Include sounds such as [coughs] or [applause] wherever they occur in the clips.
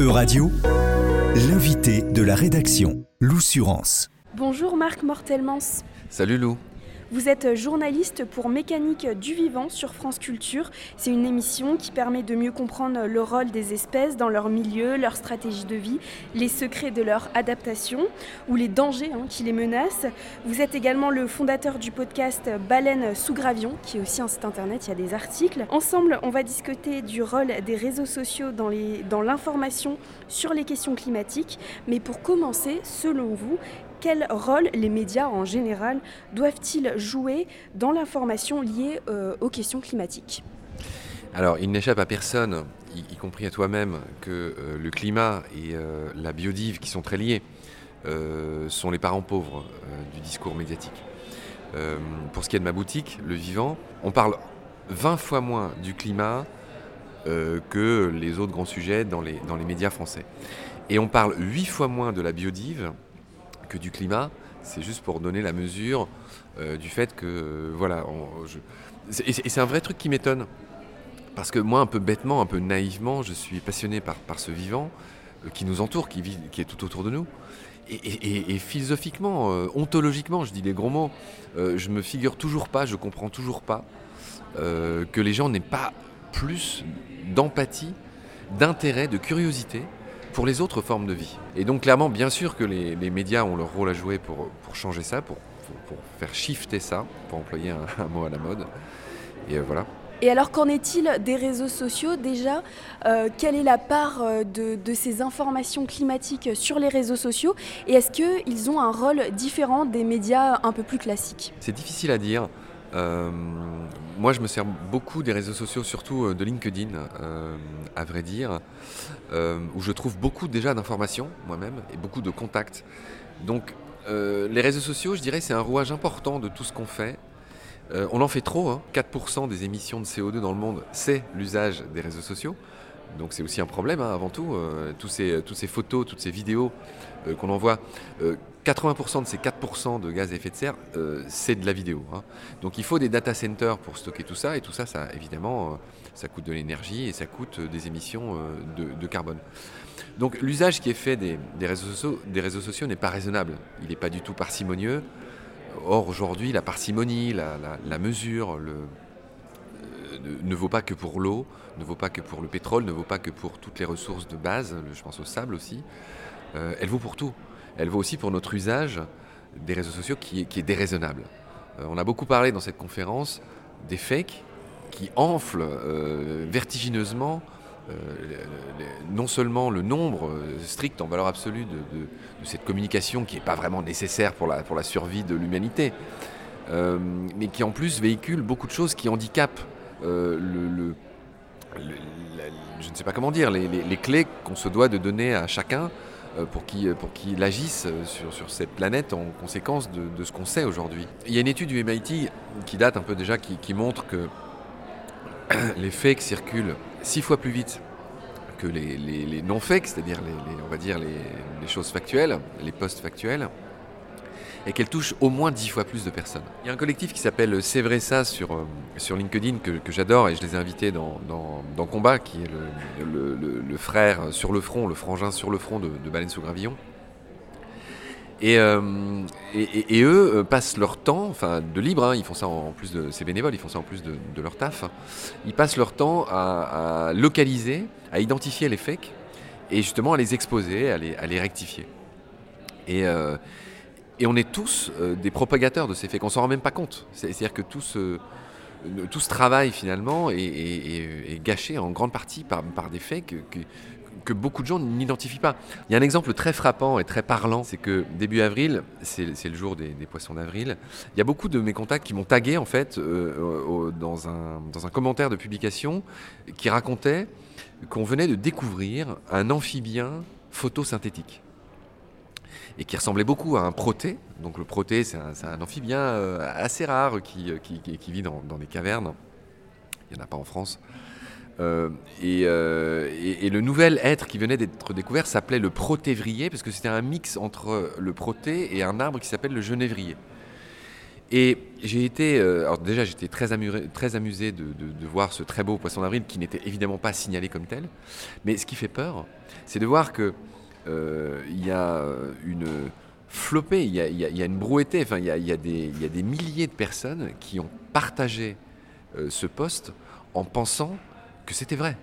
E-Radio, l'invité de la rédaction, l'Oussurance. Bonjour Marc Mortelmans. Salut Lou. Vous êtes journaliste pour Mécanique du vivant sur France Culture. C'est une émission qui permet de mieux comprendre le rôle des espèces dans leur milieu, leur stratégie de vie, les secrets de leur adaptation ou les dangers hein, qui les menacent. Vous êtes également le fondateur du podcast Baleine sous gravion, qui est aussi un site internet, il y a des articles. Ensemble, on va discuter du rôle des réseaux sociaux dans l'information sur les questions climatiques. Mais pour commencer, selon vous, quel rôle les médias en général doivent-ils jouer dans l'information liée euh, aux questions climatiques? Alors, il n'échappe à personne, y, compris à toi-même, que euh, le climat et euh, la biodive, qui sont très liés, sont les parents pauvres du discours médiatique. pour ce qui est de ma boutique, Le Vivant, on parle 20 fois moins du climat que les autres grands sujets dans les, dans les médias français. Et on parle 8 fois moins de la biodive que du climat. C'est juste pour donner la mesure euh, du fait que, euh, voilà, et c'est un vrai truc qui m'étonne. Parce que moi, un peu bêtement, un peu naïvement, je suis passionné par, ce vivant euh, qui nous entoure, qui, est tout autour de nous. Et, philosophiquement, ontologiquement, je dis les gros mots, je me figure toujours pas, je comprends toujours pas que les gens n'aient pas plus d'empathie, d'intérêt, de curiosité pour les autres formes de vie. Et donc clairement, bien sûr que les, médias ont leur rôle à jouer pour, pour changer ça, pour, pour, faire shifter ça, pour employer [laughs] un, mot à la mode. Et euh, voilà. Et alors qu'en est-il des réseaux sociaux déjà euh, Quelle est la part euh, de, de, ces informations climatiques sur les réseaux sociaux? Et est-ce qu'ils ont un rôle différent des médias un peu plus classiques? C'est difficile à dire. Euh, moi, je me sers beaucoup des réseaux sociaux, surtout euh, de LinkedIn, euh, à vrai dire, où je trouve beaucoup déjà d'informations moi-même et beaucoup de contacts. Donc, les réseaux sociaux, je dirais, c'est un rouage important de tout ce qu'on fait. on en fait trop, 4% hein. des émissions de CO2 dans le monde, c'est l'usage des réseaux sociaux. Donc c'est aussi un problème hein, avant tout. ces, toutes ces photos, toutes ces vidéos qu'on envoie, 80% de ces 4% de gaz à effet de serre, euh, c'est de la vidéo. Hein. Donc il faut des data centers pour stocker tout ça, et tout ça, évidemment, euh, ça coûte de l'énergie et ça coûte euh, des émissions de, carbone. Donc l'usage qui est fait des, réseaux sociaux, des réseaux sociaux n'est pas raisonnable. Il n'est pas du tout parcimonieux. Or aujourd'hui, la parcimonie, la, mesure, le, ne vaut pas que pour l'eau, ne vaut pas que pour le pétrole, ne vaut pas que pour toutes les ressources de base, je pense au sable aussi. elle vaut pour tout elle vaut aussi pour notre usage des réseaux sociaux qui est, déraisonnable. Euh, on a beaucoup parlé dans cette conférence des fakes qui enflent euh, vertigineusement euh, non seulement le nombre strict en valeur absolue de, cette communication qui n'est pas vraiment nécessaire pour la survie de l'humanité, mais qui en plus véhicule beaucoup de choses qui handicapent le, je ne sais pas comment dire, les clés qu'on se doit de donner à chacun euh, pour qu'il euh, pour qu'il agisse euh, sur, sur, cette planète en conséquence de, ce qu'on sait aujourd'hui. Il y a une étude du MIT qui date un peu déjà, qui, montre que [coughs] les fakes circulent six fois plus vite que les, non-fakes, c'est-à-dire les, on va dire les, choses factuelles, les posts factuels et qu'elle touche au moins dix fois plus de personnes. Il y a un collectif qui s'appelle C'est vrai ça sur, LinkedIn que, j'adore et je les ai invités dans, dans, Combat, qui est le, frère sur le front, le frangin sur le front de, de Baleine sous Gravillon. Et, euh, eux euh, passent leur temps, enfin de libre, hein, ils font ça en, plus de, c'est bénévole, ils font ça en plus de, leur taf, ils passent leur temps à, localiser, à identifier les fakes et justement à les exposer, à les, à les rectifier. Et, euh, et on est tous euh, des propagateurs de ces faits, qu'on s'en rend même pas compte. C'est-à-dire que tout ce, ce travail finalement est, gâché en grande partie par, des faits que, beaucoup de gens n'identifient pas. Il y a un exemple très frappant et très parlant, c'est que début avril, c'est le jour des, poissons d'avril, il y a beaucoup de mes contacts qui m'ont tagué en fait euh, dans un commentaire de publication qui racontait qu'on venait de découvrir un amphibien photosynthétique et qui ressemblait beaucoup à un proté. Donc le proté, c'est un, amphibien euh, assez rare qui, qui vit dans, des cavernes. Il n'y en a pas en France. Euh, euh, et, le nouvel être qui venait d'être découvert s'appelait le protévrier, parce que c'était un mix entre le proté et un arbre qui s'appelle le genévrier. Et j'ai été, déjà j'étais très, très amusé de, de, voir ce très beau poisson d'avril qui n'était évidemment pas signalé comme tel. Mais ce qui fait peur, c'est de voir que il y a une flopée, il y a, une brouettée, enfin il y a, des, milliers de personnes qui ont partagé ce poste en pensant que c'était vrai.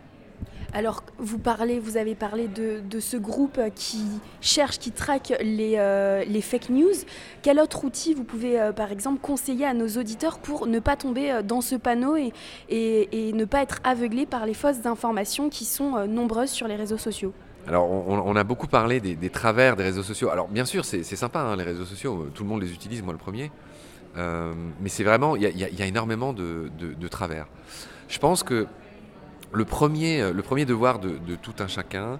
Alors, vous parlez, vous avez parlé de, ce groupe qui cherche, qui traque les, euh, fake news. Quel autre outil vous pouvez, euh, par exemple, conseiller à nos auditeurs pour ne pas tomber euh, dans ce panneau et, ne pas être aveuglé par les fausses informations qui sont nombreuses sur les réseaux sociaux? Alors, on, a beaucoup parlé des, travers des réseaux sociaux. Alors, bien sûr, c'est sympa, hein, les réseaux sociaux, tout le monde les utilise, moi le premier. mais c'est vraiment, il y, a énormément de, travers. Je pense que le premier, euh, le premier devoir de, tout un chacun,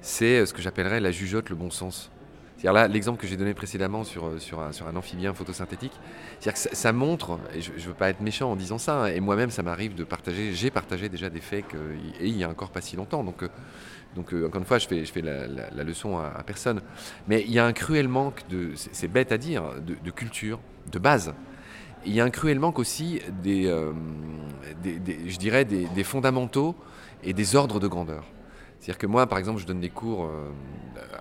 c'est euh, ce que j'appellerais la jugeote, le bon sens. C'est-à-dire là, l'exemple que j'ai donné précédemment sur, euh, sur un amphibien photosynthétique, c'est-à-dire que ça, montre, et je ne veux pas être méchant en disant ça, hein, et moi-même ça m'arrive de partager, j'ai partagé déjà des faits, et il y a encore pas si longtemps, donc, donc encore une fois, je fais, fais la, leçon à, personne. Mais il y a un cruel manque de, c'est bête à dire, de culture, de base il y a un cruel manque aussi des, euh, je dirais, des, fondamentaux et des ordres de grandeur. C'est-à-dire que moi, par exemple, je donne des cours euh,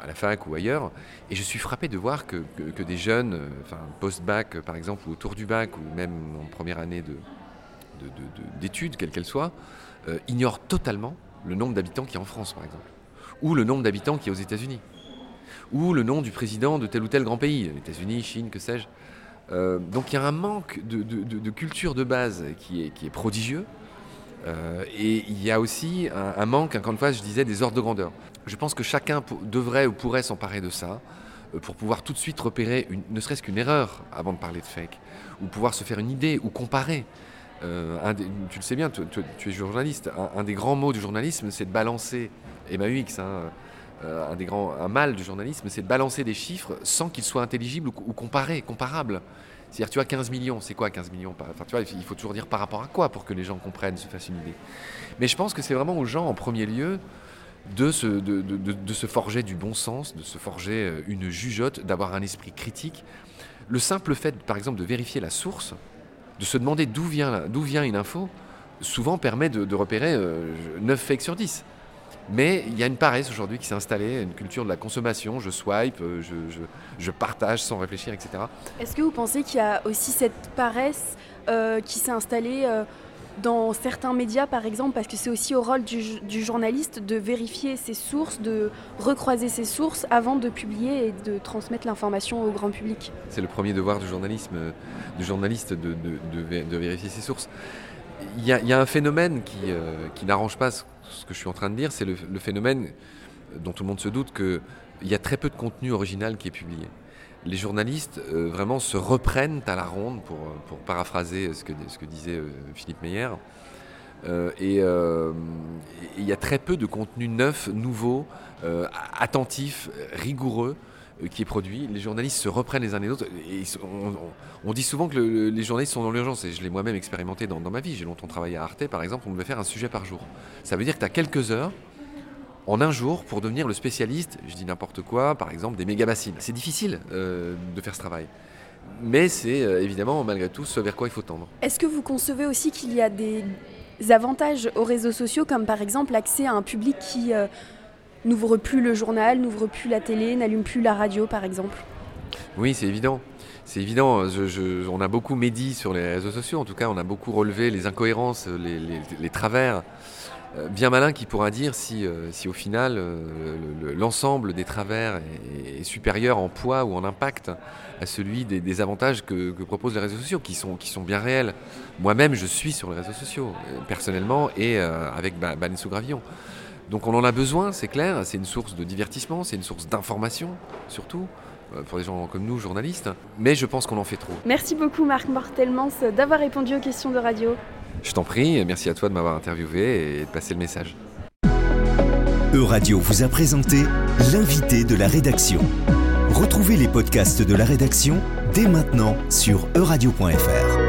à la fac ou ailleurs, et je suis frappé de voir que, des jeunes, euh, post-bac par exemple, ou autour du bac, ou même en première année d'études, de, quelle qu'elle soit, ignorent totalement le nombre d'habitants qu'il y a en France, par exemple, ou le nombre d'habitants qu'il y a aux États-Unis, ou le nom du président de tel ou tel grand pays, États-Unis, Chine, que sais-je. Euh, donc il y a un manque de, culture de base qui est, prodigieux. Euh, et il y a aussi un, manque, encore une fois, je disais, des ordres de grandeur. Je pense que chacun devrait ou pourrait s'emparer de ça euh, pour pouvoir tout de suite repérer, ne serait-ce qu'une erreur avant de parler de fake, ou pouvoir se faire une idée ou comparer. Tu le sais bien, tu, es journaliste. Un, des grands mots du journalisme, c'est de balancer, et UX, hein, euh, un des grands, un mal du journalisme, c'est de balancer des chiffres sans qu'ils soient intelligibles ou, comparés, comparables. C'est-à-dire, tu as 15 millions, c'est quoi 15 millions? Il faut toujours dire par rapport à quoi pour que les gens comprennent, se fassent une idée. Mais je pense que c'est vraiment aux gens, en premier lieu, de se, de, se forger du bon sens, de se forger euh, une jugeote, d'avoir un esprit critique. Le simple fait, par exemple, de vérifier la source, de se demander d'où vient, d'où vient une info, souvent permet de, repérer 9 euh, fakes sur 10. Mais il y a une paresse aujourd'hui qui s'est installée, une culture de la consommation. Je swipe, euh, je, partage sans réfléchir, etc. Est-ce que vous pensez qu'il y a aussi cette paresse euh, qui s'est installée euh, dans certains médias, par exemple, parce que c'est aussi au rôle du, journaliste de vérifier ses sources, de recroiser ses sources avant de publier et de transmettre l'information au grand public C'est le premier devoir du journalisme, du journaliste de, vérifier ses sources. Il y, a, un phénomène qui, qui n'arrange pas ce ce que je suis en train de dire, c'est le, phénomène dont tout le monde se doute qu'il y a très peu de contenu original qui est publié. Les journalistes euh, vraiment se reprennent à la ronde, pour, paraphraser ce que, disait euh, Philippe Meyer. Euh, et il y a très peu de contenu neuf, nouveau, attentif, rigoureux qui est produit. Les journalistes se reprennent les uns les autres. On, dit souvent que les journalistes sont dans l'urgence, et je l'ai moi-même expérimenté dans, ma vie. J'ai longtemps travaillé à Arte, par exemple, on devait faire un sujet par jour. Ça veut dire que tu as quelques heures en un jour pour devenir le spécialiste, je dis n'importe quoi, par exemple des méga-bassines. C'est difficile euh, de faire ce travail. Mais c'est euh, évidemment, malgré tout, ce vers quoi il faut tendre. Est-ce que vous concevez aussi qu'il y a des avantages aux réseaux sociaux, comme par exemple l'accès à un public qui euh, n'ouvre plus le journal, n'ouvre plus la télé, n'allume plus la radio par exemple? Oui, c'est évident. C'est évident, on a beaucoup médit sur les réseaux sociaux, en tout cas on a beaucoup relevé les incohérences, les, travers. Euh, bien malin qui pourra dire si, euh, si au final euh, l'ensemble des travers est, supérieur en poids ou en impact à celui des, avantages que, proposent les réseaux sociaux, qui sont, qui sont bien réels. Moi-même, je suis sur les réseaux sociaux, personnellement, et avec sous Gravillon. Donc on en a besoin, c'est clair, c'est une source de divertissement, c'est une source d'information surtout pour des gens comme nous, journalistes, mais je pense qu'on en fait trop. Merci beaucoup Marc Mortelmans d'avoir répondu aux questions de radio. Je t'en prie, merci à toi de m'avoir interviewé et de passer le message. Euradio vous a présenté l'invité de la rédaction. Retrouvez les podcasts de la rédaction dès maintenant sur euradio.fr.